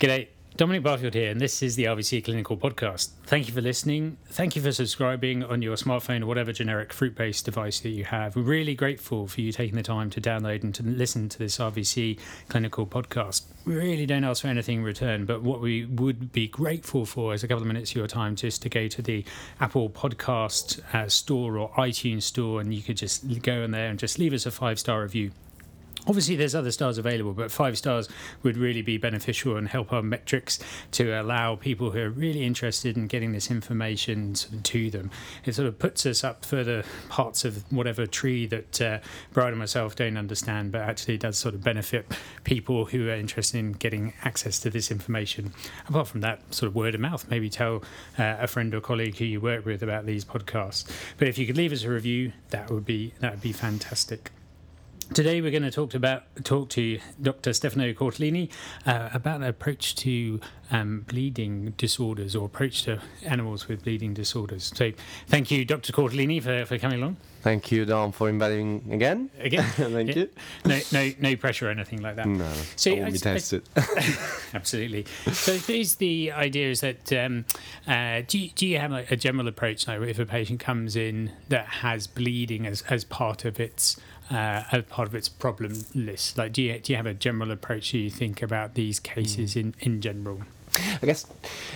G'day. Dominic Barfield here, and this is the RVC Clinical Podcast. Thank you for listening. Thank you for subscribing on your smartphone or whatever generic fruit based device that you have. We're really grateful for you taking the time to download and to listen to this RVC Clinical Podcast. We really don't ask for anything in return, but what we would be grateful for is a couple of minutes of your time just to go to the Apple Podcast uh, store or iTunes store, and you could just go in there and just leave us a five star review. Obviously, there's other stars available, but five stars would really be beneficial and help our metrics to allow people who are really interested in getting this information to them. It sort of puts us up further parts of whatever tree that uh, Brad and myself don't understand, but actually does sort of benefit people who are interested in getting access to this information. Apart from that, sort of word of mouth, maybe tell uh, a friend or colleague who you work with about these podcasts. But if you could leave us a review, that would be that would be fantastic. Today we're going to talk about talk to Dr. Stefano Cortellini uh, about an approach to um, bleeding disorders or approach to animals with bleeding disorders. So, thank you, Dr. Cortellini, for, for coming along. Thank you, Dom, for inviting again. Again, thank yeah. you. No, no, no pressure or anything like that. No, So, I won't I- be I- tested. Absolutely. So, is the idea is that um, uh, do you, do you have like a general approach now if a patient comes in that has bleeding as, as part of its uh, as part of its problem list? Like, do you do you have a general approach? Do you think about these cases in, in general? I guess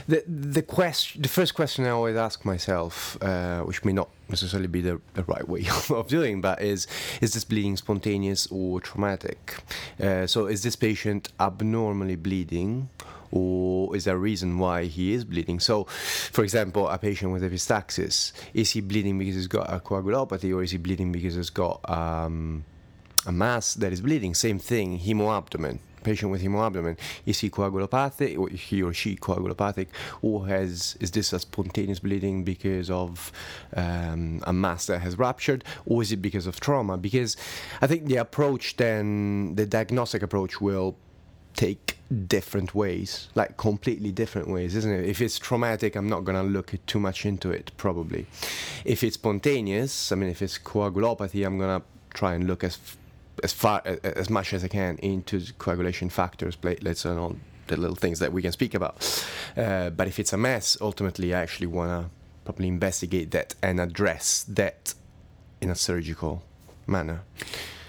the the question, the first question I always ask myself, uh, which may not necessarily be the, the right way of doing, but is is this bleeding spontaneous or traumatic? Uh, so is this patient abnormally bleeding? Or is there a reason why he is bleeding? So, for example, a patient with epistaxis, is he bleeding because he's got a coagulopathy, or is he bleeding because he's got um, a mass that is bleeding? Same thing, hemoabdomen. Patient with hemoabdomen, is he coagulopathic, or he or she coagulopathic, or has is this a spontaneous bleeding because of um, a mass that has ruptured, or is it because of trauma? Because I think the approach then, the diagnostic approach will take different ways, like completely different ways, isn't it? If it's traumatic, I'm not gonna look too much into it, probably. If it's spontaneous, I mean, if it's coagulopathy, I'm gonna try and look as as far as much as I can into coagulation factors, platelets, and all the little things that we can speak about. Uh, but if it's a mess, ultimately, I actually wanna probably investigate that and address that in a surgical manner.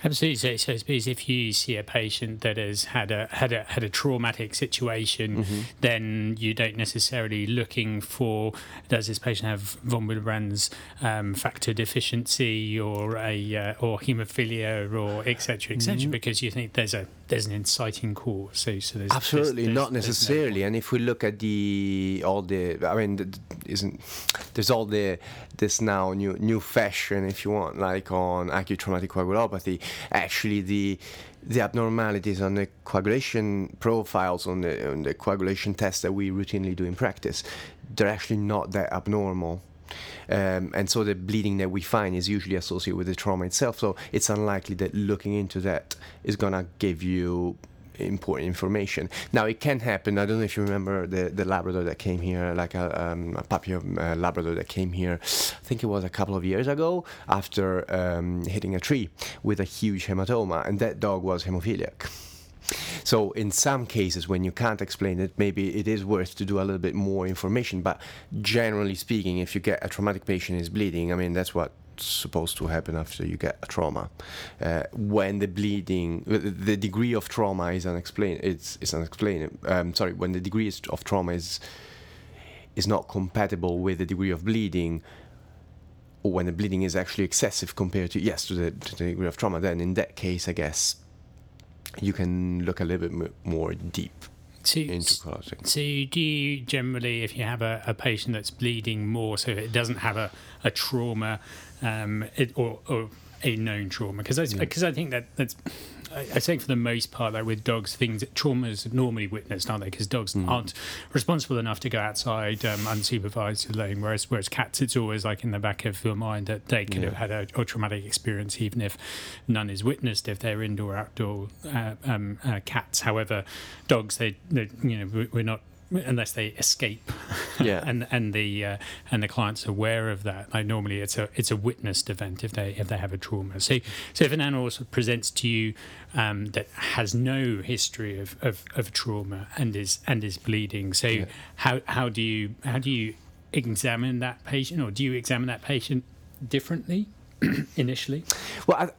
Absolutely. So, so I suppose if you see a patient that has had a had a had a traumatic situation, then you don't necessarily looking for does this patient have von Willebrand's um, factor deficiency or a uh, or haemophilia or etc. etc. Because you think there's a there's an inciting cause. So, so there's Absolutely, there's- not there's no necessarily. and if we look at the all the, I mean, th- isn't there's all the this now new new fashion, if you want, like on acute traumatic coagulopathy. Actually, the the abnormalities on the coagulation profiles on the on the coagulation tests that we routinely do in practice, they're actually not that abnormal. Um, and so the bleeding that we find is usually associated with the trauma itself. So it's unlikely that looking into that is gonna give you important information. Now it can happen. I don't know if you remember the, the Labrador that came here, like a, um, a puppy of uh, Labrador that came here. I think it was a couple of years ago after um, hitting a tree with a huge hematoma, and that dog was hemophiliac. So in some cases, when you can't explain it, maybe it is worth to do a little bit more information. But generally speaking, if you get a traumatic patient is bleeding, I mean that's what's supposed to happen after you get a trauma. Uh, when the bleeding, the degree of trauma is unexplained, it's it's unexplained. Um, sorry, when the degree of trauma is is not compatible with the degree of bleeding, or when the bleeding is actually excessive compared to yes to the, to the degree of trauma, then in that case, I guess you can look a little bit more deep So, into causing. so do you generally, if you have a, a patient that's bleeding more, so it doesn't have a, a trauma um, it, or, or a known trauma? Because I, because I think that that's, I, I think for the most part, like with dogs, things traumas are normally witnessed, aren't they? Because dogs aren't responsible enough to go outside um, unsupervised alone, whereas whereas cats, it's always like in the back of your mind that they could have had a, a traumatic experience, even if none is witnessed if they're indoor outdoor uh, um, uh, cats. However, dogs, they, they you know we're not unless they escape. Yeah. and and the uh, and the client's aware of that. Like normally, it's a it's a witnessed event if they if they have a trauma. So so if an animal presents to you um, that has no history of, of, of trauma and is and is bleeding, so Yeah. how how do you how do you examine that patient, or do you examine that patient differently initially? Well, I,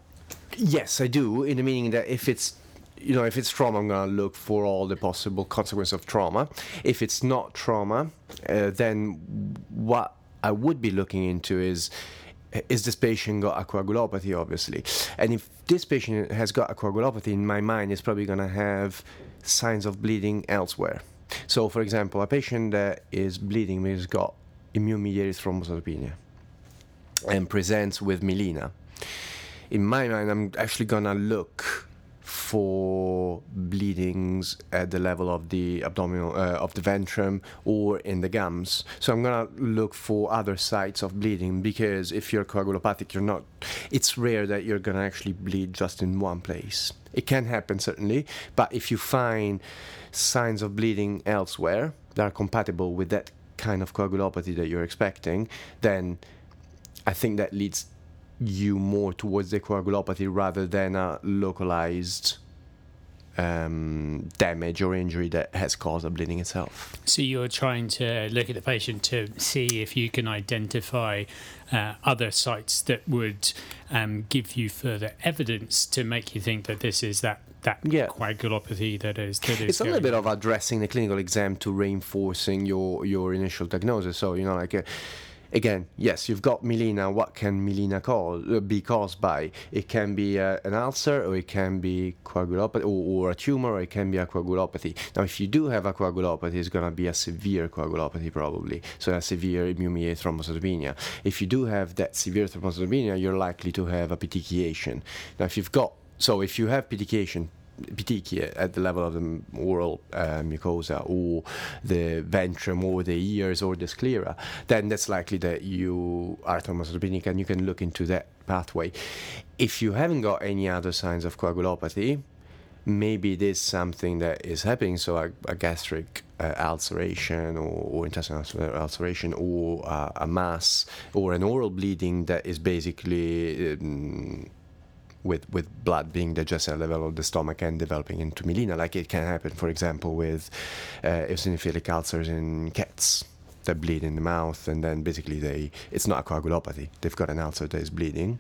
yes, I do. In the meaning that if it's you know, if it's trauma, I'm gonna look for all the possible consequences of trauma. If it's not trauma, uh, then what I would be looking into is is this patient got coagulopathy, obviously, and if this patient has got a coagulopathy, in my mind, is probably gonna have signs of bleeding elsewhere. So, for example, a patient that is bleeding has got immune-mediated thrombocytopenia and presents with melena in my mind, I'm actually gonna look for bleedings at the level of the abdominal, uh, of the ventrum, or in the gums. So I'm gonna look for other sites of bleeding because if you're coagulopathic, you're not. It's rare that you're gonna actually bleed just in one place. It can happen certainly, but if you find signs of bleeding elsewhere that are compatible with that kind of coagulopathy that you're expecting, then I think that leads you more towards the coagulopathy rather than a localized um, damage or injury that has caused the bleeding itself. So you're trying to look at the patient to see if you can identify uh, other sites that would um, give you further evidence to make you think that this is that that Yeah. coagulopathy that is that is. It's a little bit of addressing the clinical exam to reinforcing your your initial diagnosis. So you know, like. Uh, Again, yes, you've got melena. What can melena cause, uh, be caused by? It can be uh, an ulcer, or it can be coagulopathy, or, or a tumor, or it can be a coagulopathy. Now, if you do have a coagulopathy, it's going to be a severe coagulopathy, probably. So, a severe immune-mediated thrombocytopenia. If you do have that severe thrombocytopenia, you're likely to have a petechiation. Now, if you've got so if you have petechiation, petechia at the level of the oral uh, mucosa or the ventrum or the ears or the sclera, then that's likely that you are thrombocytopenic and you can look into that pathway. If you haven't got any other signs of coagulopathy, maybe it is something that is happening, so a, a gastric uh, ulceration or, or intestinal ulceration or uh, a mass or an oral bleeding that is basically um, with with blood being digested at the level of the stomach and developing into melena, like it can happen, for example, with uh, eosinophilic ulcers in cats that bleed in the mouth, and then basically they it's not a coagulopathy. They've got an ulcer that is bleeding,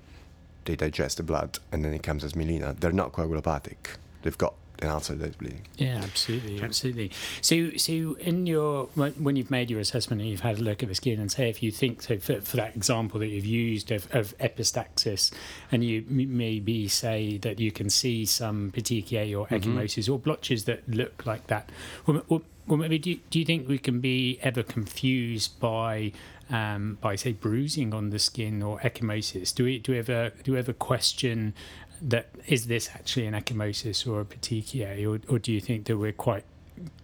they digest the blood, and then it comes as melena. They're not coagulopathic. They've got an ulcer that is bleeding. Yeah, absolutely, absolutely. So, so in your when when you've made your assessment and you've had a look at the skin, and say if you think so for, for that example that you've used of, of epistaxis, and you m- maybe say that you can see some petechiae or ecchymosis or blotches that look like that, well, well, well maybe do you, do you think we can be ever confused by um, by say bruising on the skin or ecchymosis? Do we do we ever do we ever question that is this actually an ecchymosis or a petechiae, or, or do you think that we're quite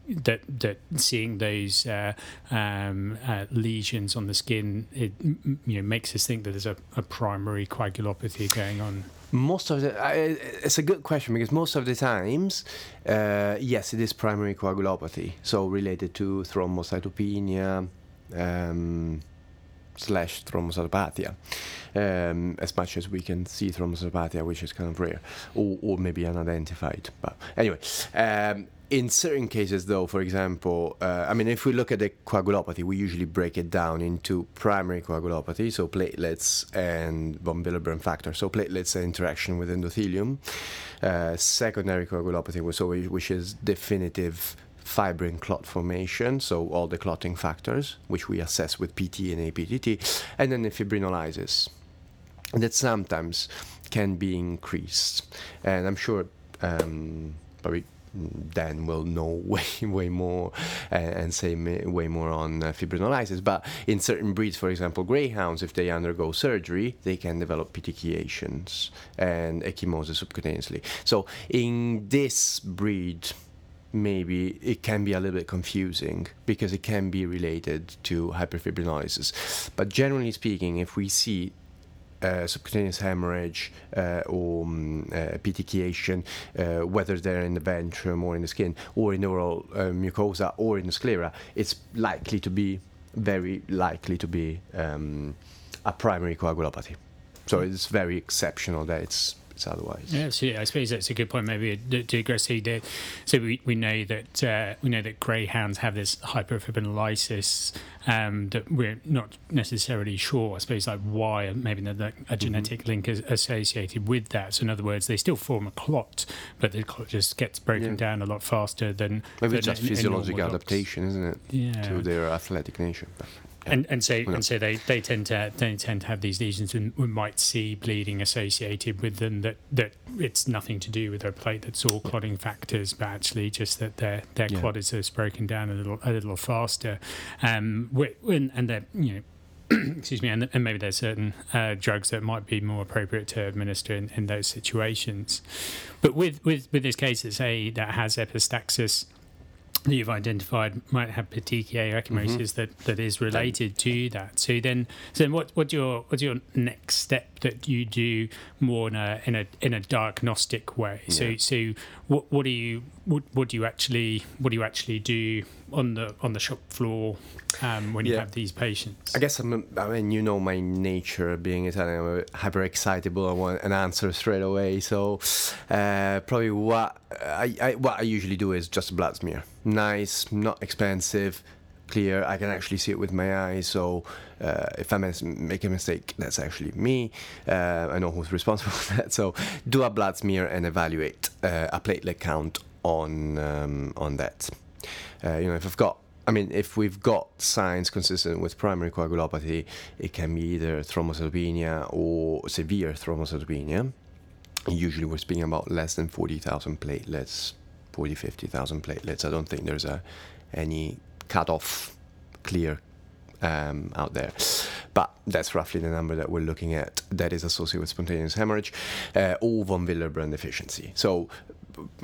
that that seeing those uh, um, uh, lesions on the skin, it you know makes us think that there's a, a primary coagulopathy going on? Most of the, I it's a good question because most of the times, uh, yes, it is primary coagulopathy, so related to thrombocytopenia um, slash thrombocytopathia. Um, as much as we can see thrombocytopathia, which is kind of rare, or, or maybe unidentified. But anyway, um, in certain cases, though, for example, uh, I mean, if we look at the coagulopathy, we usually break it down into primary coagulopathy, so platelets and von Willebrand factor. So platelets are interaction with endothelium. Uh, secondary coagulopathy, so which is definitive fibrin clot formation, so all the clotting factors, which we assess with PT and APTT, and then the fibrinolysis that sometimes can be increased. And I'm sure um, probably Dan will know way way more uh, and say way more on uh, fibrinolysis. But in certain breeds, for example, greyhounds, if they undergo surgery, they can develop petechiations and ecchymosis subcutaneously. So in this breed, maybe it can be a little bit confusing because it can be related to hyperfibrinolysis. But generally speaking, if we see uh, subcutaneous hemorrhage uh, or um, uh, petechiation, uh, whether they're in the ventrum or in the skin or in the oral uh, mucosa or in the sclera, it's likely to be very likely to be um, a primary coagulopathy. So it's very exceptional that it's it's otherwise. Yeah, absolutely. I suppose that's a good point. Maybe address the so we, we know that uh, we know that greyhounds have this hyperfibrinolysis um, that we're not necessarily sure. I suppose like why maybe like a genetic mm-hmm. link is associated with that. So in other words, they still form a clot, but the clot just gets broken yeah. down a lot faster than maybe than just physiological adaptation, isn't it? Yeah. To their athletic nature. And and so and so they, they tend to they tend to have these lesions and we might see bleeding associated with them that, that it's nothing to do with their that's all clotting factors, but actually just that their their yeah. clot is just broken down a little a little faster. Um, and, and that you know excuse me, and, and, maybe there's certain uh, drugs that might be more appropriate to administer in, in those situations. But with, with, with this case, it's a that has epistaxis that you've identified might have petechiae ecchymosis mm-hmm. that, that is related to that. So then, so then what what's your what's your next step that you do more in a in a in a diagnostic way? Yeah. So so what what do you what, what do you actually what do you actually do on the on the shop floor um, when you have these patients? I guess I'm. I mean, you know my nature being Italian. I'm hyper excitable. I want an answer straight away. So uh, probably what I, I what I usually do is just a blood smear. Nice, not expensive clear. I can actually see it with my eyes. So uh, if I make a mistake, that's actually me. Uh, I know who's responsible for that. So do a blood smear and evaluate uh, a platelet count on um, on that. Uh, you know, if I've got I mean, if we've got signs consistent with primary coagulopathy, it can be either thrombocytopenia or severe thrombocytopenia. Usually, we're speaking about less than 40,000 platelets, 40, 50,000 platelets. I don't think there's a, any cutoff clear um, out there. But that's roughly the number that we're looking at that is associated with spontaneous hemorrhage uh, or von Willebrand deficiency. So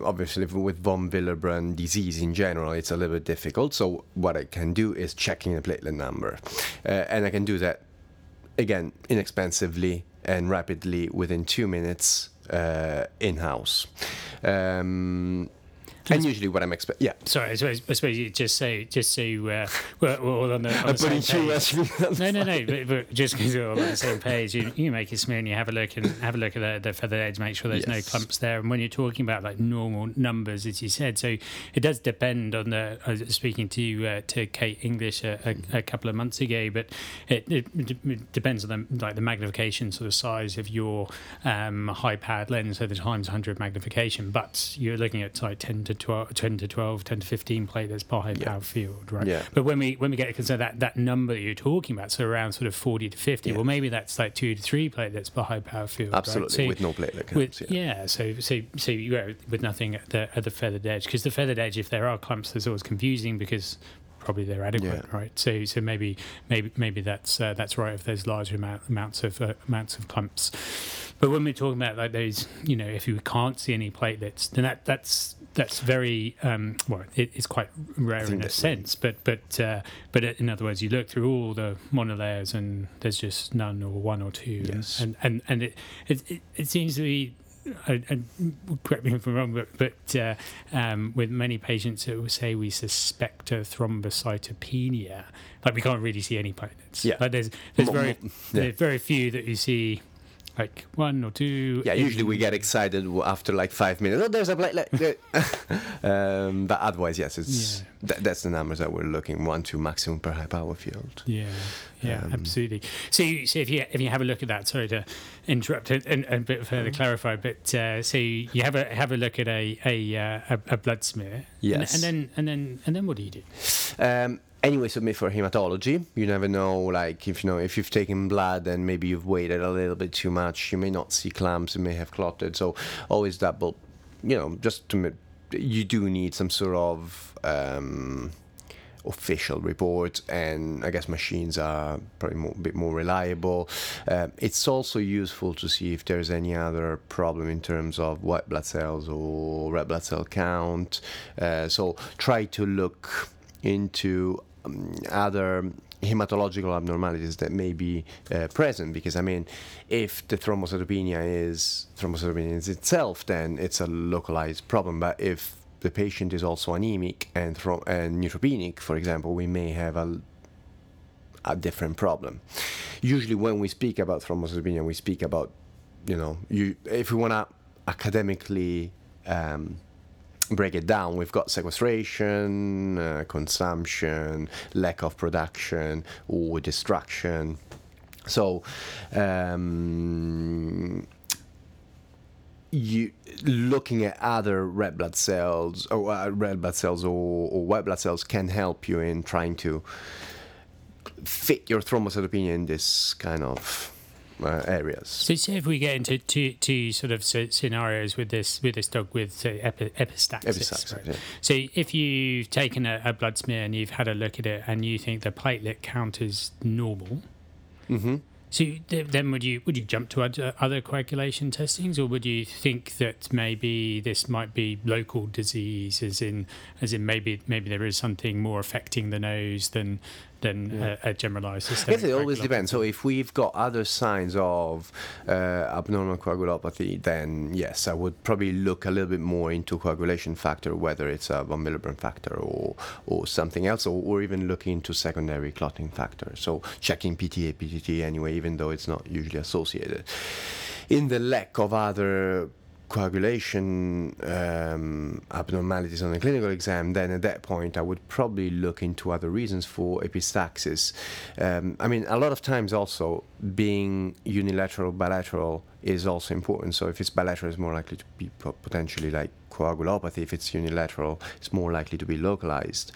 obviously with von Willebrand disease in general, it's a little bit difficult. So what I can do is checking the platelet number, uh, and I can do that again inexpensively and rapidly within two minutes uh, in house. Um, and usually what I'm expecting. Yeah. Sorry, I suppose, I suppose you just say just so uh, we're, we're, all on the, on the same page. no, no, no. But, but just because we're all on the same page, you, you make a smear and you have a look and have a look at the, the feathered edge, make sure there's yes. no clumps there. And when you're talking about like normal numbers, as you said, so it does depend on the. I was speaking to uh, to Kate English a, a, a, couple of months ago, but it, it, it, depends on the like the magnification, sort of size of your um, high powered lens, so the times 100 magnification. But you're looking at like 10 to 12, 10 to 12, 10 to 15 platelets per high power field, right? Yeah. But when we when we get to consider that that number that you're talking about, so around sort of 40 to 50, yeah. well, maybe that's like two to three platelets per high power field. Absolutely, right? so with no platelet counts. With, yeah. yeah. so so so you go with nothing at the at the feathered edge because the feathered edge, if there are clumps, there's always confusing because probably they're adequate, yeah. right? So so maybe maybe maybe that's uh, that's right if there's large amount, amounts of uh, amounts of clumps. But when we're talking about like those, you know, if you can't see any platelets, then that that's that's very um, well. It, it's quite rare in a sense, but but uh, but in other words, you look through all the monolayers and there's just none or one or two, yes. and and and it it, it seems to be and correct me if I'm wrong, but, but uh, um, with many patients who will say we suspect a thrombocytopenia, like we can't really see any platelets. Yeah. Like there's there's very yeah. there's very few that you see like one or two. Yeah, usually we get excited after like five minutes. Oh, there's a platelet. um, but otherwise, yes, it's yeah. th- that's the numbers that we're looking one to maximum per high power field. Yeah, yeah, um, absolutely. So, so if you if you have a look at that, sorry to interrupt and, and a bit further mm-hmm. clarify, but uh, so you have a have a look at a a, uh, a, a blood smear. Yes, and, and, then and then and then what do you do? Um, anyway submit for hematology you never know like if you know if you've taken blood and maybe you've waited a little bit too much you may not see clamps you may have clotted so always double you know just to you do need some sort of um, official report and I guess machines are probably a bit more reliable. Uh, it's also useful to see if there's any other problem in terms of white blood cells or red blood cell count. Uh, so try to look into um, other hematological abnormalities that may be uh, present because I mean if the thrombocytopenia is thrombocytopenia is itself then it's a localized problem. But if the patient is also anemic and, thro- and neutropenic for example we may have a a different problem. Usually when we speak about thrombocytopenia we speak about you know you if we want to academically um, break it down, we've got sequestration, uh, consumption, lack of production, or destruction. So, um, you looking at other red blood cells or uh, red blood cells or, or white blood cells can help you in trying to fit your thrombocytopenia in this kind of uh, areas. So, say if we get into two, two sort of scenarios with this with this dog with say, epi- epistaxis. Epistaxis, right? yeah. So, if you've taken a, a blood smear and you've had a look at it and you think the platelet count is normal, Mm-hmm. so th- then would you would you jump to other, other coagulation testings, or would you think that maybe this might be local disease, as in as in maybe maybe there is something more affecting the nose than than Yeah. a, a generalized I systemic guess it always depends. So if we've got other signs of uh, abnormal coagulopathy, then yes, I would probably look a little bit more into coagulation factor, whether it's a von Willebrand factor or or something else, or, or even looking into secondary clotting factor. So checking PT, APTT anyway, even though it's not usually associated. In the lack of other coagulation um, abnormalities on the clinical exam, then at that point I would probably look into other reasons for epistaxis. Um, I mean, a lot of times also being unilateral, bilateral is also important. So if it's bilateral, it's more likely to be potentially like coagulopathy. If it's unilateral, it's more likely to be localized.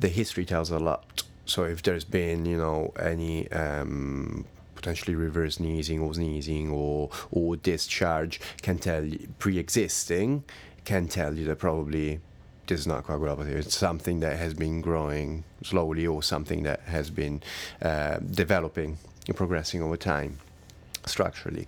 The history tells a lot. So if there's been, you know, any um, potentially reverse sneezing or sneezing or or discharge can tell pre-existing can tell you that probably this is not coagulopathy. It's something that has been growing slowly or something that has been uh, developing and progressing over time structurally.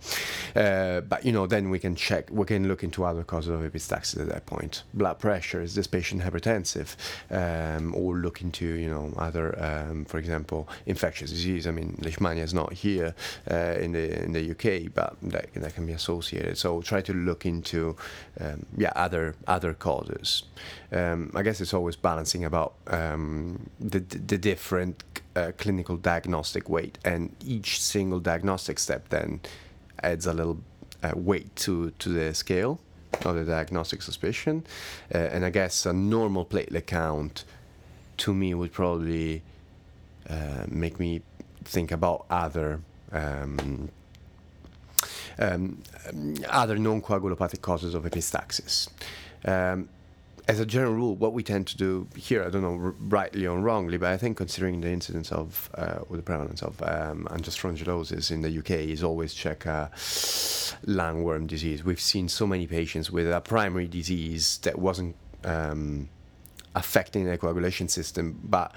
Uh, but you know, then we can check, we can look into other causes of epistaxis at that point. Blood pressure is this patient hypertensive, um, or look into you know other, um, for example, infectious disease. I mean, leishmania is not here uh, in the in the UK, but that, that can be associated. So try to look into um, yeah other other causes. Um, I guess it's always balancing about um, the the different uh, clinical diagnostic weight, and each single diagnostic step then adds a little uh, weight to to the scale of the diagnostic suspicion. Uh, and I guess a normal platelet count to me would probably uh, make me think about other. Um, um, other non-coagulopathic causes of epistaxis. Um, as a general rule, what we tend to do here, I don't know rightly or wrongly, but I think considering the incidence of uh, or the prevalence of um, in the UK is always check uh, lungworm disease. We've seen so many patients with a primary disease that wasn't um, affecting the coagulation system, but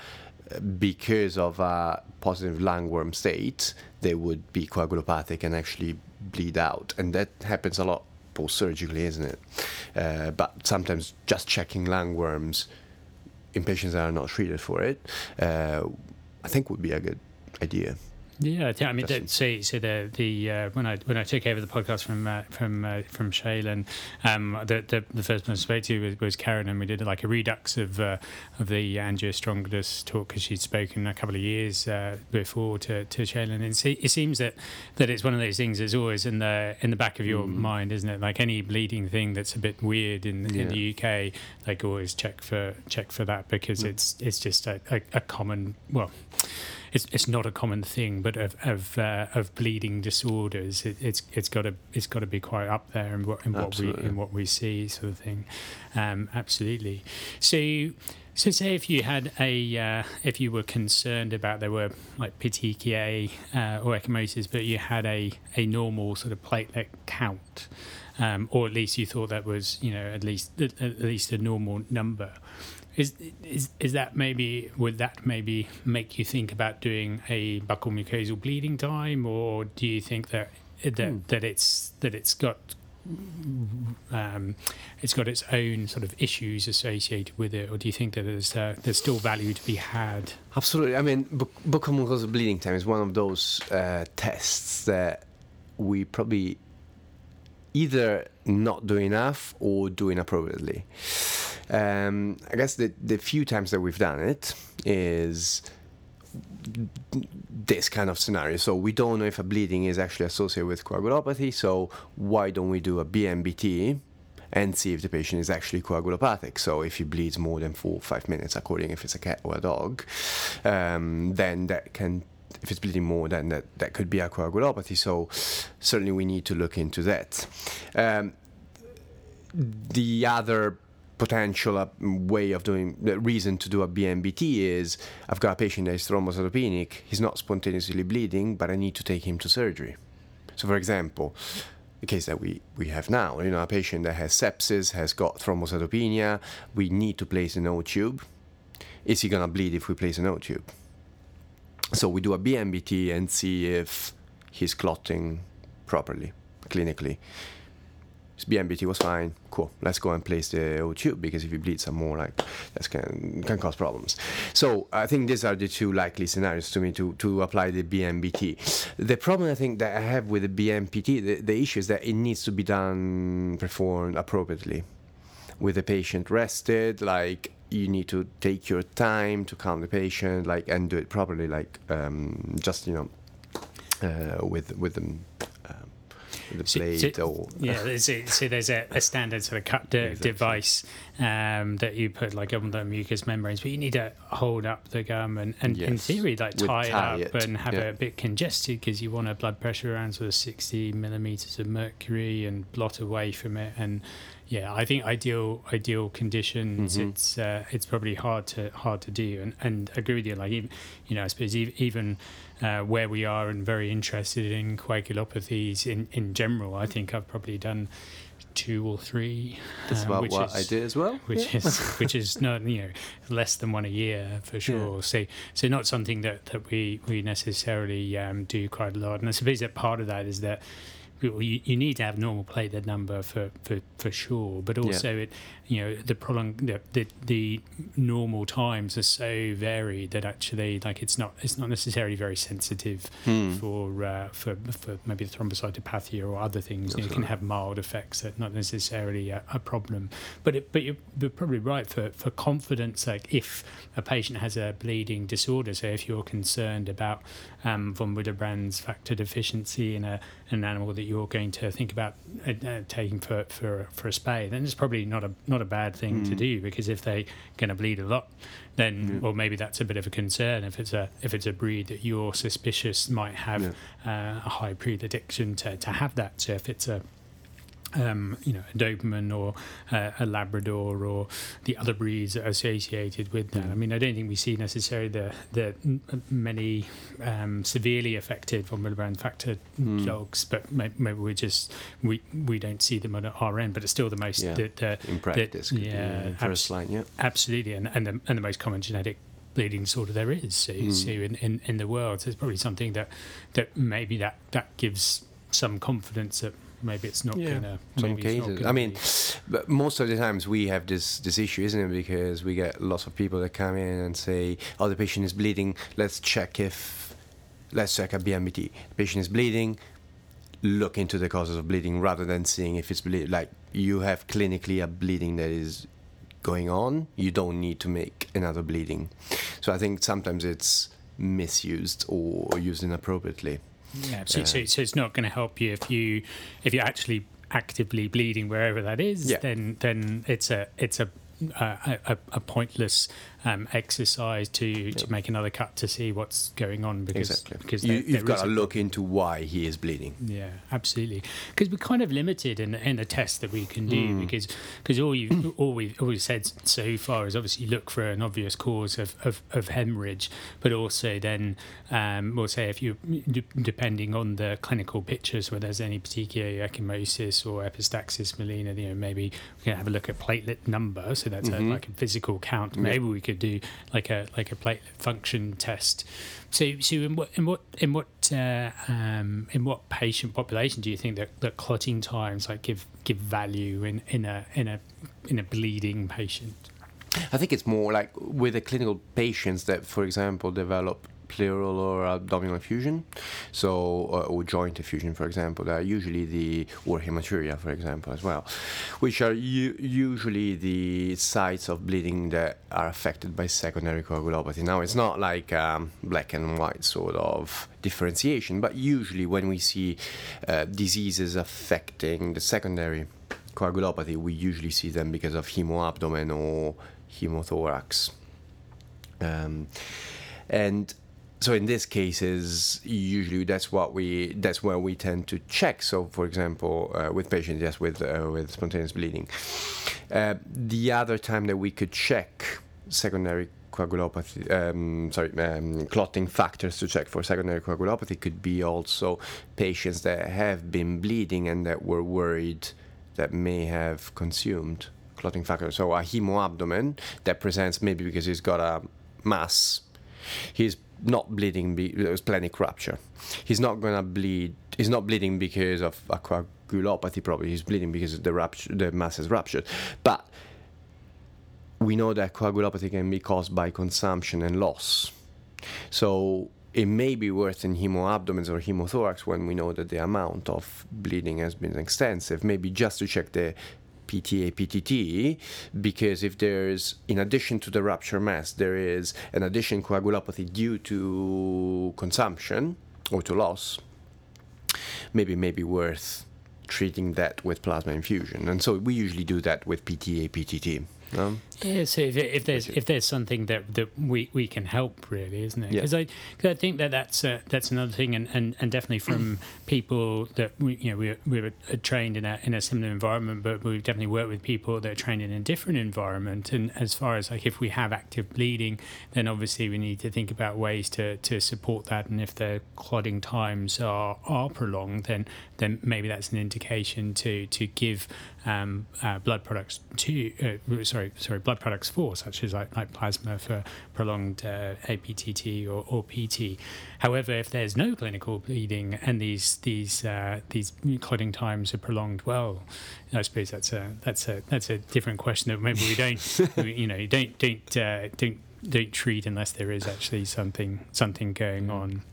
uh, because of a positive lungworm state, they would be coagulopathic and actually bleed out, and that happens a lot post-surgically, isn't it? Uh, but sometimes just checking lungworms in patients that are not treated for it, uh, I think would be a good idea. Yeah, I I mean, that, so so the the uh, when I when I took over the podcast from uh, from uh, from Shaylin, um, the, the the first person I spoke to was, was Karen, and we did like a redux of uh, of the Andrea Angiostrongylus talk because she'd spoken a couple of years uh, before to to Shaylin, and it, it seems that that it's one of those things that's always in the in the back of your Mm. mind, isn't it? Like any bleeding thing that's a bit weird in in the UK, like always check for check for that because Mm. it's it's just a, a, a common well it's it's not a common thing, but of of, uh, of bleeding disorders, it, it's it's got to it's got to be quite up there in what in what we in what we see, sort of thing. Um, absolutely. So. So, say if you had a, uh, if you were concerned about there were like petechiae uh, or ecchymosis, but you had a, a normal sort of platelet count, um, or at least you thought that was, you know, at least at, at least a normal number. Is is is that maybe would that maybe make you think about doing a buccal mucosal bleeding time, or do you think that that Hmm. that it's that it's got um, it's got its own sort of issues associated with it, or do you think that there's uh, there's still value to be had? Absolutely. I mean, buccal mucosal bleeding time is one of those uh, tests that we probably either not do enough or do inappropriately. Um, I guess the the few times that we've done it is this kind of scenario. So we don't know if a bleeding is actually associated with coagulopathy. So why don't we do a BMBT and see if the patient is actually coagulopathic? So if he bleeds more than four or five minutes, according if it's a cat or a dog, um, then that can. If it's bleeding more, then that, that could be a coagulopathy. So certainly we need to look into that. Um, the other potential uh, way of doing the reason to do a BMBT is I've got a patient that is thrombocytopenic, he's not spontaneously bleeding, but I need to take him to surgery. So, for example, the case that we, we have now, you know, a patient that has sepsis, has got thrombocytopenia, we need to place an O tube. Is he gonna bleed if we place an O tube? So we do a BMBT and see if he's clotting properly, clinically. BMBT was fine. Cool. Let's go and place the O tube because if you bleed some more, like that can can cause problems. So I think these are the two likely scenarios to me to to apply the BMBT. The problem I think that I have with the BMBT, the, the issue is that it needs to be done performed appropriately, with the patient rested. Like you need to take your time to calm the patient, like and do it properly. Like um, just you know, uh, with with them the blade so, or yeah there's a, so there's a, a, standard sort of cut de- exactly. device um, that you put like on the mucous membranes but you need to hold up the gum and, and yes. in theory like tie, tie it up it. and have yeah. it a bit congested because you want a blood pressure around sort of 60 millimeters of mercury and blot away from it and yeah, I think ideal ideal conditions. Mm-hmm. It's uh, it's probably hard to hard to do, and and agree with you. Like even you know, I suppose even uh, where we are and very interested in coagulopathies in in general, I think I've probably done two or three. That's um, about what is, I did as well. Which yeah. is which is not you know less than one a year for sure. Yeah. So so not something that that we we necessarily um, do quite a lot. And I suppose that part of that is that you, you need to have normal platelet number for, for, for sure, but also yeah. it you know the prolong the, the, the normal times are so varied that actually like it's not it's not necessarily very sensitive hmm. for uh, for for maybe the thrombocytopathy or other things. You know, it can have mild effects that not necessarily a, a problem. But it, but you're, you're, probably right for for confidence. Like if a patient has a bleeding disorder, so if you're concerned about um, von Willebrand's factor deficiency in a an animal that you're going to think about uh, uh, taking for, for for a spay, then it's probably not a not a bad thing mm. to do because if they're going to bleed a lot, then yeah. well maybe that's a bit of a concern if it's a if it's a breed that you're suspicious might have yeah. uh, a high predilection to to have that. So if it's a um, you know, a Doberman or uh, a Labrador or the other breeds associated with that. Mm. I mean, I don't think we see necessarily the the many um, severely affected von Willebrand factor mm. dogs, but maybe, maybe, we just we we don't see them at our end. But it's still the most yeah. the, the, in practice. The, yeah, first line, yeah, absolutely, and and the, and the most common genetic bleeding disorder there is so, mm. so in, in, in the world. So it's probably something that that maybe that that gives some confidence that maybe it's not yeah, gonna. Some cases. I mean, but most of the times we have this this issue, isn't it? Because we get lots of people that come in and say, "Oh, the patient is bleeding. Let's check if, let's check a BMBT. The patient is bleeding. Look into the causes of bleeding rather than seeing if it's ble- like you have clinically a bleeding that is going on. You don't need to make another bleeding. So I think sometimes it's misused or used inappropriately. Yeah, so, so, so it's not going to help you if you if you're actually actively bleeding wherever that is. Yeah. Then then it's a it's a a, a, a pointless um, exercise to, yep. to make another cut to see what's going on because exactly. because you, have got to look into why he is bleeding. Yeah, absolutely. Because we're kind of limited in in the test that we can do mm. because because all you all we all we said so far is obviously look for an obvious cause of, of, of hemorrhage, but also then um, we'll say if you depending on the clinical pictures where there's any particular ecchymosis or epistaxis melena, you know maybe we can have a look at platelet number, so that's mm-hmm. a, like a physical count. Maybe we could do like a like a platelet function test. So so in what in what in what uh, um, in what patient population do you think that, that clotting times like give give value in, in a in a in a bleeding patient? I think it's more like with the clinical patients that, for example, develop pleural or abdominal effusion, so uh, or joint effusion, for example, are usually the or hematuria, for example, as well, which are u- usually the sites of bleeding that are affected by secondary coagulopathy. Now, it's not like um, black and white sort of differentiation, but usually when we see uh, diseases affecting the secondary coagulopathy, we usually see them because of hemoabdomen or hemothorax. Um, and so in these cases, usually that's what we that's where we tend to check. So, for example, uh, with patients, yes, with uh, with spontaneous bleeding. Uh, the other time that we could check secondary coagulopathy, um, sorry, um, clotting factors to check for secondary coagulopathy could be also patients that have been bleeding and that were worried that may have consumed clotting factors. So a hemoabdomen that presents maybe because he's got a mass, he's not bleeding because splenic rupture. He's not gonna bleed. He's not bleeding because of a coagulopathy. Probably he's bleeding because the rupture, the ruptured. But we know that coagulopathy can be caused by consumption and loss. So it may be worse in hemoabdomens or hemothorax when we know that the amount of bleeding has been extensive. Maybe just to check the PT, APTT, because if there's, in addition to the rupture mass, there is an addition coagulopathy due to consumption or to loss, maybe maybe worth treating that with plasma infusion. And so we usually do that with PT, APTT. Yeah, so if, if there's if there's something that, that we, we can help, really, isn't it? Because yeah. I, cause I think that that's uh, that's another thing, and, and, and definitely from people that we you know we we were trained in a in a similar environment, but we've definitely worked with people that are trained in a different environment. And as far as like if we have active bleeding, then obviously we need to think about ways to, to support that. And if the clotting times are are prolonged, then then maybe that's an indication to to give um, uh, blood products to uh, sorry sorry blood products for, such as like, like plasma for prolonged uh, APTT or, or, PT. However, if there's no clinical bleeding and these these uh, these clotting times are prolonged, well, I suppose that's a that's a that's a different question that maybe we don't you know don't don't uh, don't don't treat unless there is actually something something going on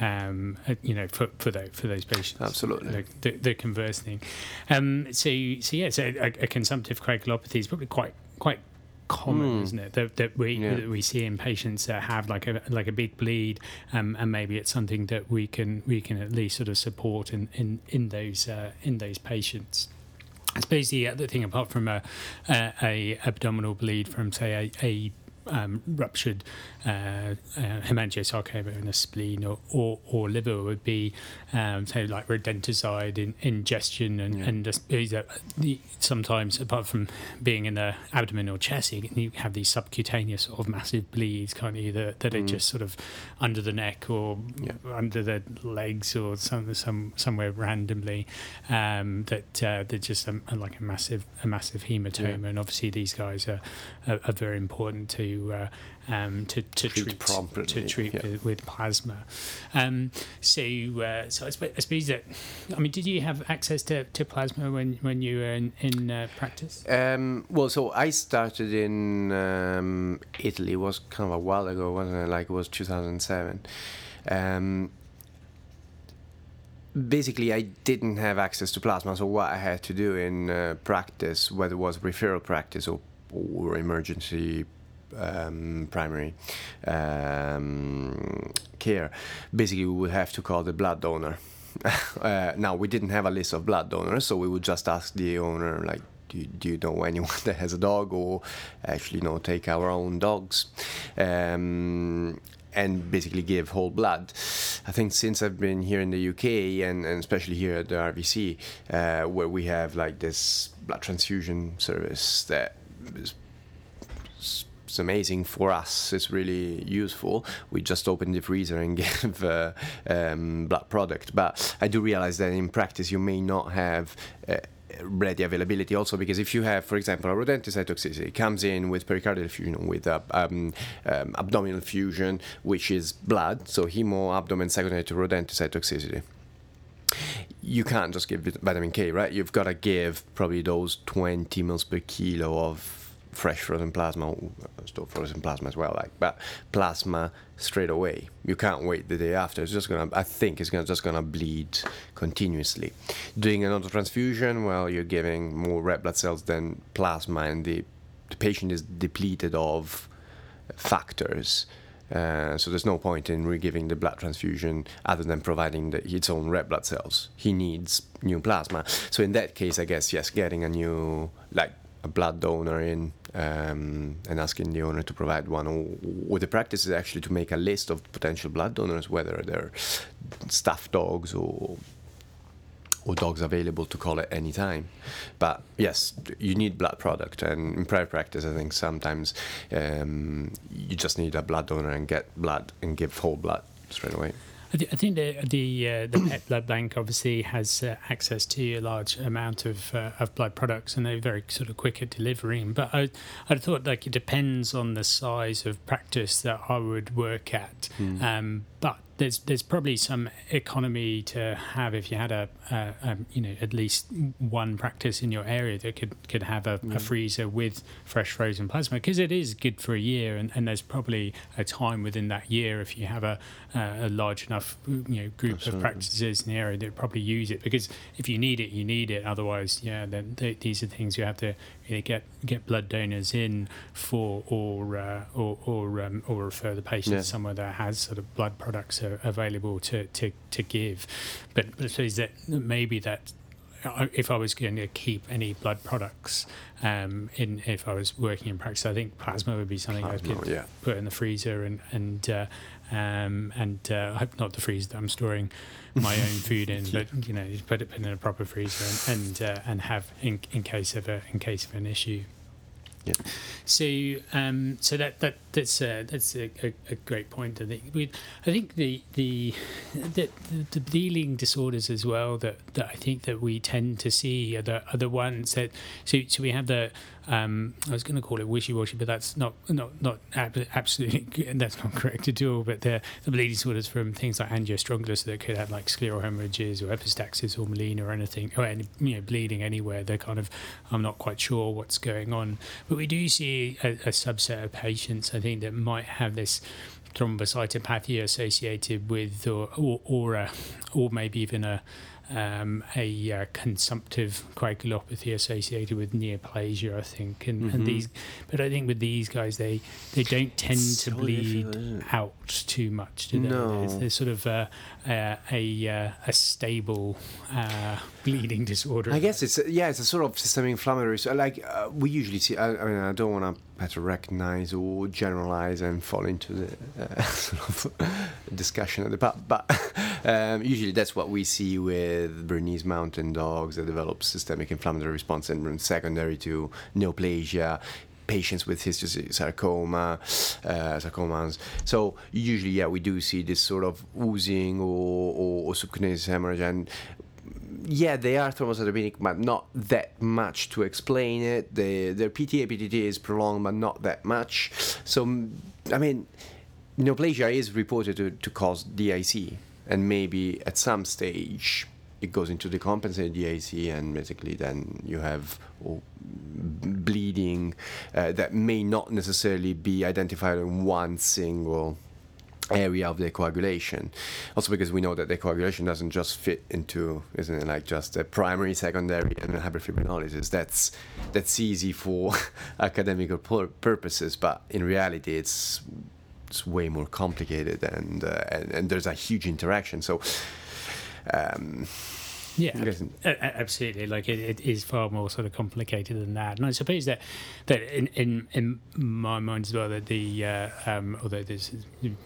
um, you know, for for those for those patients. Absolutely, the, the, the conversing. Um, so so yeah, so a, a consumptive coagulopathy is probably quite quite common, mm. isn't it? That, that we yeah. that we see in patients that have like a like a big bleed, um, and maybe it's something that we can we can at least sort of support in in in those uh, in those patients. I suppose the other thing, apart from a, a, a abdominal bleed from say a, a um, ruptured uh, uh, hemangiosarcoma in a spleen or, or, or liver would be, um, say, like rodenticide in, ingestion. And, yeah. and uh, sometimes, apart from being in the abdomen or chest, you, you have these subcutaneous sort of massive bleeds, can't you, that, that mm. are just sort of under the neck or yeah. under the legs or some, some somewhere randomly um, that uh, they're just a, like a massive a massive hematoma. Yeah. And obviously, these guys are, are, are very important to uh, um, to, to treat, treat to treat yeah. with, with, plasma. Um, so, uh, so I suppose, that I mean, did you have access to, to plasma when, when you were in, in uh, practice? Um, well, so I started in um, Italy. It was kind of a while ago, wasn't it? Like it was 2007 um, basically I didn't have access to plasma, so what I had to do in uh, practice, whether it was referral practice or, or emergency um, primary um, care, basically we would have to call the blood donor. uh, now we didn't have a list of blood donors, so we would just ask the owner like. Do you, do you know anyone that has a dog, or actually, you know, take our own dogs? Um, and basically give whole blood. I think since I've been here in the UK and, and especially here at the RVC, uh, where we have like this blood transfusion service that is it's amazing for us. It's really useful. We just open the freezer and give uh, um, blood product. But I do realize that in practice you may not have. Uh, ready availability also because if you have, for example, a rodenticide toxicity comes in with pericardial effusion with uh, um, um, abdominal fusion, which is blood, so hemo abdomen secondary to rodenticide toxicity you can't just give vitamin K, right? You've got to give probably those 20 mils per kilo of fresh frozen plasma, still frozen plasma as well, like, but plasma straight away. You can't wait the day after. It's just gonna, I think, it's gonna just gonna bleed continuously. Doing an autotransfusion, well, you're giving more red blood cells than plasma, and the, the patient is depleted of factors uh, so there's no point in re-giving the blood transfusion other than providing the, its own red blood cells. He needs new plasma. So in that case, I guess yes, getting a new like a blood donor in um, and asking the owner to provide one. Or, the practice is actually to make a list of potential blood donors, whether they're staff dogs or or dogs available to call at any time. But yes, you need blood product, and in private practice, I think sometimes um, you just need a blood donor and get blood and give whole blood straight away. I, th- I think the the, uh, the pet blood bank obviously has uh, access to a large amount of uh, of blood products, and they're very sort of quick at delivering. But I I thought like it depends on the size of practice that I would work at. Mm. Um, but there's there's probably some economy to have if you had a, a, a, you know at least one practice in your area that could could have a, mm. a freezer with fresh frozen plasma because it is good for a year and, and there's probably a time within that year if you have a a large enough you know group Absolutely. of practices in the area that probably use it because if you need it you need it otherwise yeah then th- these are things you have to either get get blood donors in for or uh, or or, um, or refer the patient yeah. somewhere that has sort of blood products available to, to, to give. But I suppose that maybe that if I was going to keep any blood products um, in if I was working in practice, I think plasma would be something plasma, I could yeah. put in the freezer and and uh, um, and uh, I hope not the freezer that I'm storing my own food in, but you know, put it in a proper freezer and and, uh, and have in, in case of a in case of an issue. Yeah. So, um, so that that that's uh, that's a, a, a, great point. I think we, I think the the, the the bleeding disorders as well that, that I think that we tend to see are the are the ones that so so we have the um, I was going to call it wishy-washy, but that's not not not absolutely that's not correct at all. But the the bleeding disorders from things like angiostrongylus that could have like scleral hemorrhages or epistaxis or melena or anything, or any, you know bleeding anywhere. They're kind of I'm not quite sure what's going on, but we do see a, a subset of patients I think that might have this thrombocytopathy associated with or or or, a, or maybe even a um, a uh, consumptive coagulopathy associated with neoplasia, I think, and, mm-hmm. and, these. But I think with these guys, they they don't tend it's to so bleed out too much, do they? No. They're, they're sort of uh, uh, a uh, a stable uh, bleeding disorder. I guess it's yeah, it's a sort of systemic inflammatory. So like uh, we usually see. I, I mean, I don't want to recognize or generalize and fall into the uh, sort of discussion at the but but um, usually that's what we see with Bernese mountain dogs that develop systemic inflammatory response syndrome secondary to neoplasia patients with histiocytosarcoma, uh, sarcomas. So usually, yeah, we do see this sort of oozing or, or, or subcutaneous hemorrhage, and yeah, they are thrombocytopenic, but not that much to explain it. The, their PT APTT is prolonged, but not that much. So, I mean, neoplasia is reported to, to cause DIC, and maybe at some stage it goes into the compensated DIC, and basically then you have oh, bleeding uh, that may not necessarily be identified in one single area of the coagulation. Also because we know that the coagulation doesn't just fit into, isn't it, like just a primary, secondary, and hyperfibrinolysis. That's that's easy for academic purposes, but in reality, it's it's way more complicated, and uh, and, and there's a huge interaction. So. Um, yeah, absolutely. Like it, it is far more sort of complicated than that. And I suppose that that in in, in my mind as well that the uh, um, although there's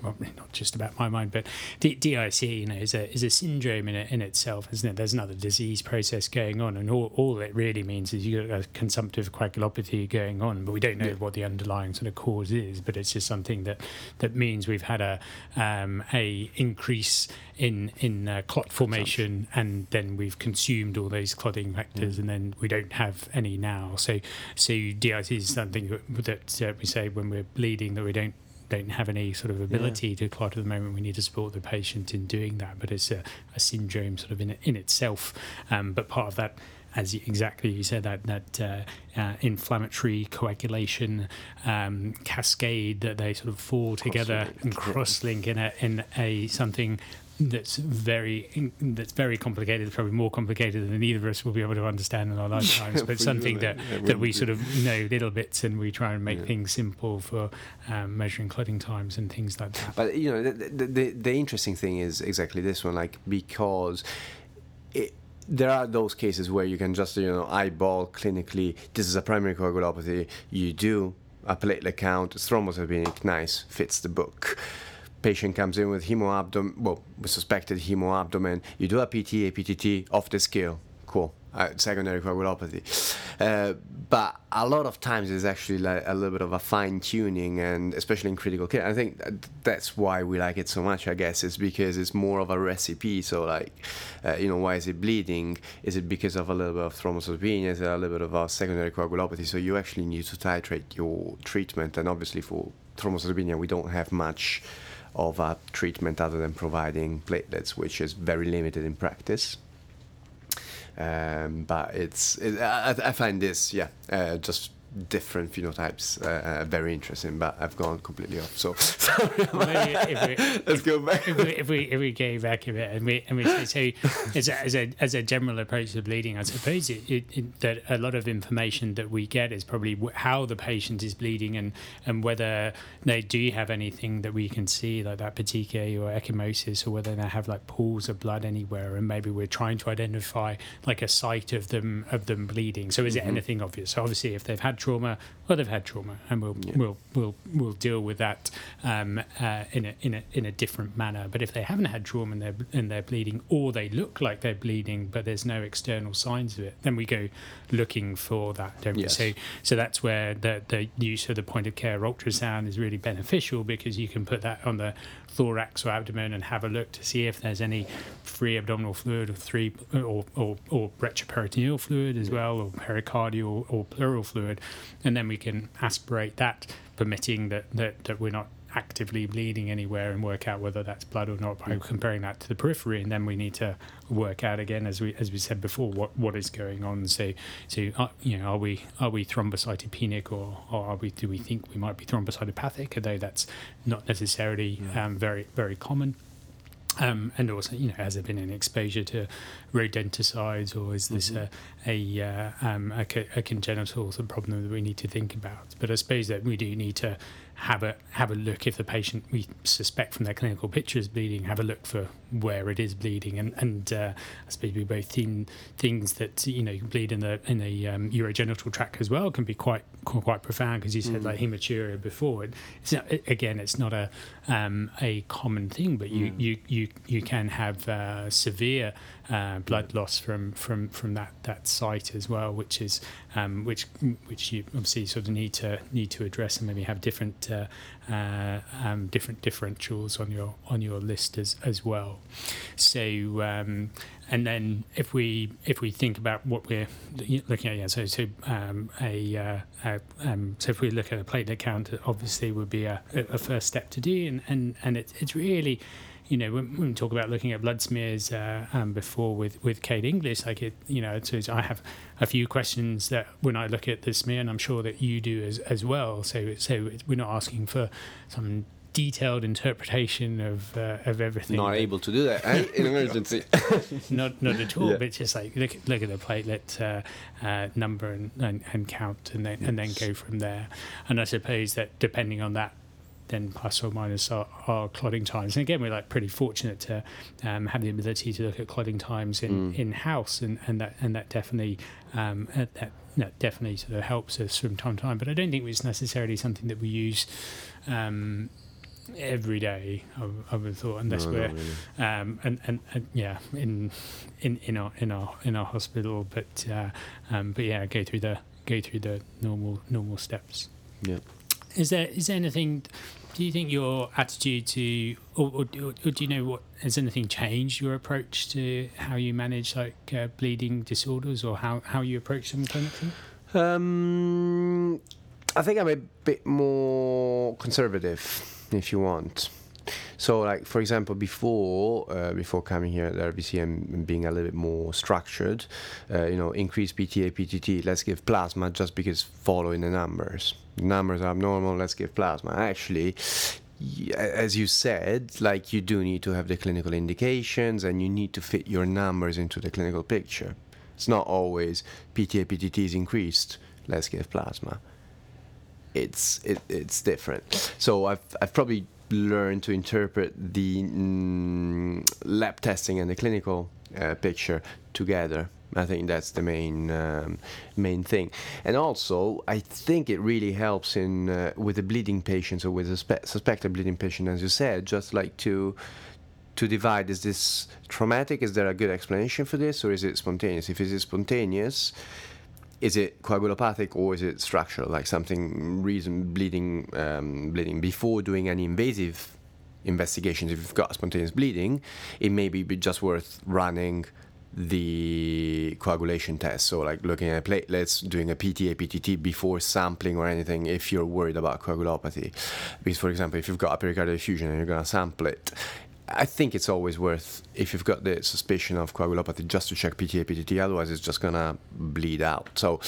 well, not just about my mind, but DIC you know is a is a syndrome in in itself, isn't it? There's another disease process going on, and all, all it really means is you've got a consumptive coagulopathy going on, but we don't know yeah. what the underlying sort of cause is. But it's just something that that means we've had a um, a increase in in uh, clot formation, and then we've consumed all those clotting factors, and then we don't have any now. So, so DIC is something that, uh, we say when we're bleeding that we don't don't have any sort of ability to clot at the moment. We need to support the patient in doing that, but it's a, a syndrome sort of in in itself. Um, but part of that as you, exactly you said that that uh, uh, inflammatory coagulation um, cascade that they sort of fall together and cross link in a in a something that's very that's very complicated. Probably more complicated than either of us will be able to understand in our lifetimes. but something that that we sort of know little bits, and we try and make yeah. things simple for um, measuring clotting times and things like that. But you know, the, the, the interesting thing is exactly this one, like because. It, there are those cases where you can just you know eyeball clinically this is a primary coagulopathy you do a platelet count thrombocytopenic nice fits the book patient comes in with hemoabdomen, well, suspected hemoabdomen, you do a PT, APTT off the scale, cool. Uh, secondary coagulopathy. Uh, but a lot of times it's actually like a little bit of a fine tuning, and especially in critical care. I think that's why we like it so much. I guess it's because it's more of a recipe. So like, uh, you know, why is it bleeding? Is it because of a little bit of thrombocytopenia? Is it a little bit of a secondary coagulopathy? So you actually need to titrate your treatment, and obviously for thrombocytopenia we don't have much of a treatment other than providing platelets, which is very limited in practice. Um, but it's it, I, I, find this yeah uh, just different phenotypes uh, uh, very interesting but I've gone completely off so. Sorry if we, let's if, go back. if we, if we, if we go back a bit and we, and we say so as a, as a, as a general approach to bleeding I suppose it, it, it, that a lot of information that we get is probably how the patient is bleeding and and whether they do have anything that we can see like that petechiae or ecchymosis or whether they have like pools of blood anywhere and maybe we're trying to identify like a site of them of them bleeding. So is mm-hmm. it anything obvious? So obviously if they've had trauma, well, they've had trauma, and we'll yeah. we'll we'll we'll deal with that um, uh, in a in a in a different manner. But if they haven't had trauma and they're and they're bleeding, or they look like they're bleeding, but there's no external signs of it, then we go looking for that, don't yes. we? So so that's where the the use of the point of care ultrasound is really beneficial because you can put that on the thorax or abdomen and have a look to see if there's any free abdominal fluid or three or, or, or retroperitoneal fluid as well or pericardial or pleural fluid. And then we can aspirate that permitting that, that, that we're not actively bleeding anywhere and work out whether that's blood or not by mm. comparing that to the periphery and then we need to work out again as we as we said before what what is going on so so uh, you know are we are we thrombocytopenic or, or are we do we think we might be thrombocytopathic although that's not necessarily yeah. um, very very common um, and also, you know, has there been any exposure to rodenticides, or is this mm-hmm. a a, uh, um, a, a, congenital sort of problem that we need to think about? But I suppose that we do need to have a have a look if the patient we suspect from their clinical picture is bleeding, have a look for where it is bleeding, and and uh, I suppose we both seen things that you know bleed in the in the um, urogenital tract as well can be quite quite profound because you said mm. like hematuria before. It's not, again, it's not a um, a common thing, but you mm. you, you you can have uh, severe uh, blood loss from, from, from that, that site as well, which is um, which which you obviously sort of need to need to address and maybe have different uh, um, different differentials on your on your list as as well. So um, and then if we if we think about what we're looking at, yeah, so so um, a, uh, a um, so if we look at a platelet count, obviously would be a, a first step to do, and and and it, it's really you know, when, when we talk about looking at blood smears uh, um, before with, with Kate English, like it, you know, so I have a few questions that when I look at the smear, and I'm sure that you do as, as well. So, so we're not asking for some detailed interpretation of uh, of everything. Not able to do that eh? in emergency. not not at all. Yeah. But just like look look at the platelet uh, uh, number and, and, and, count, and then yes. and then go from there. And I suppose that depending on that then plus or minus our, our clotting times. And again, we're like pretty fortunate to um, have the ability to look at clotting times in, mm. in house, and, and that and that definitely um, uh, that that definitely sort of helps us from time to time. But I don't think it's necessarily something that we use. Um, every day I, I would have thought unless no, we're really. um, and, and, and yeah in in in our in our in our hospital but uh, um, but yeah go through the go through the normal normal steps yeah is there is there anything? Do you think your attitude to, or, or, or do you know what has anything changed your approach to how you manage like uh, bleeding disorders or how how you approach them clinically? Um, I think I'm a bit more conservative, if you want. So, like for example, before uh, before coming here at RVC and being a little bit more structured, uh, you know, increase PT, APTT, let's give plasma just because following the numbers. The numbers are abnormal, let's give plasma. Actually, as you said, like you do need to have the clinical indications and you need to fit your numbers into the clinical picture. It's not always PT, APTT is increased, let's give plasma. It's it, it's different. So I've I've probably learn to interpret the mm, lab testing and the clinical uh, picture together. I think that's the main um, main thing, and also I think it really helps in uh, with the bleeding patients or with a spe- suspected bleeding patient, as you said, just like to to divide: is this traumatic? Is there a good explanation for this, or is it spontaneous? If it is spontaneous, is it coagulopathic or is it structural, like something reason bleeding, um, bleeding before doing any invasive investigations? If you've got spontaneous bleeding, it may be just worth running the coagulation test. So, like looking at platelets, doing a PT, APTT before sampling or anything if you're worried about coagulopathy. Because, for example, if you've got a pericardial effusion and you're going to sample it, I think it's always worth if you've got the suspicion of coagulopathy just to check PT APTT. Otherwise, it's just gonna bleed out. So,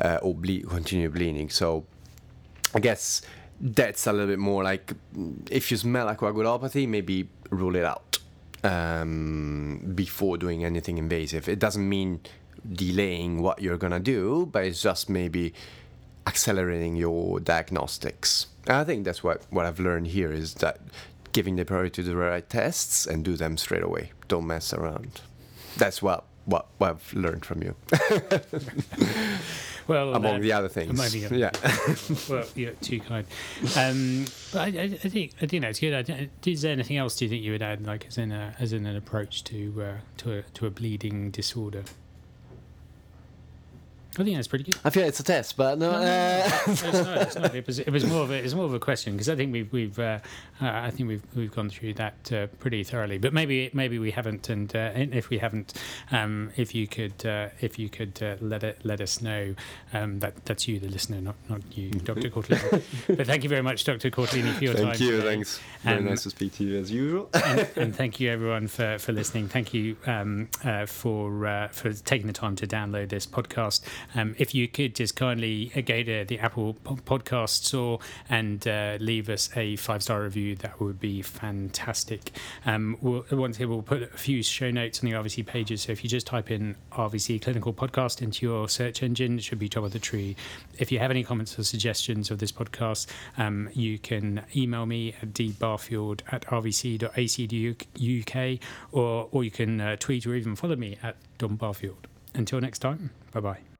uh, or bleed, continue bleeding. So, I guess that's a little bit more like if you smell a coagulopathy, maybe rule it out um, before doing anything invasive. It doesn't mean delaying what you're gonna do, but it's just maybe accelerating your diagnostics. And I think that's what, what I've learned here is that giving the priority to the right tests and do them straight away. Don't mess around. That's what what, what I've learned from you. well, among uh, the other things, among the other yeah. well, you're too kind. Um, but I, I, think I think that's good. is there anything else do you think you would add, like as in a, as in an approach to uh, to a, to a bleeding disorder? I think that's pretty good. I feel it's a test, but no. no, no, no. Uh, it's not, it's not. It, was, it was more of a, it was more of a question because I think we've we've uh, uh, I think we've we've gone through that uh, pretty thoroughly. But maybe maybe we haven't, and uh, if we haven't, um, if you could uh, if you could let it let us know um, that that's you, the listener, not not you, Dr. Cortellini. but thank you very much, Dr. Cortellini, for your thank time. Thank you. Today. Thanks. Very um, nice to speak to you as usual. and, and, thank you everyone for, for listening. Thank you um, for for taking the time to download this podcast. Um, if you could just kindly uh, go to the Apple Podcast store and uh, leave us a five star review, that would be fantastic. Um, we'll, once here, we'll put a few show notes on the RVC pages. So if you just type in RVC Clinical Podcast into your search engine, it should be top of the tree. If you have any comments or suggestions of this podcast, um, you can email me at dbarfield at rvc.ac.uk or, or you can uh, tweet or even follow me at Dan Barfield. Until next time, bye bye.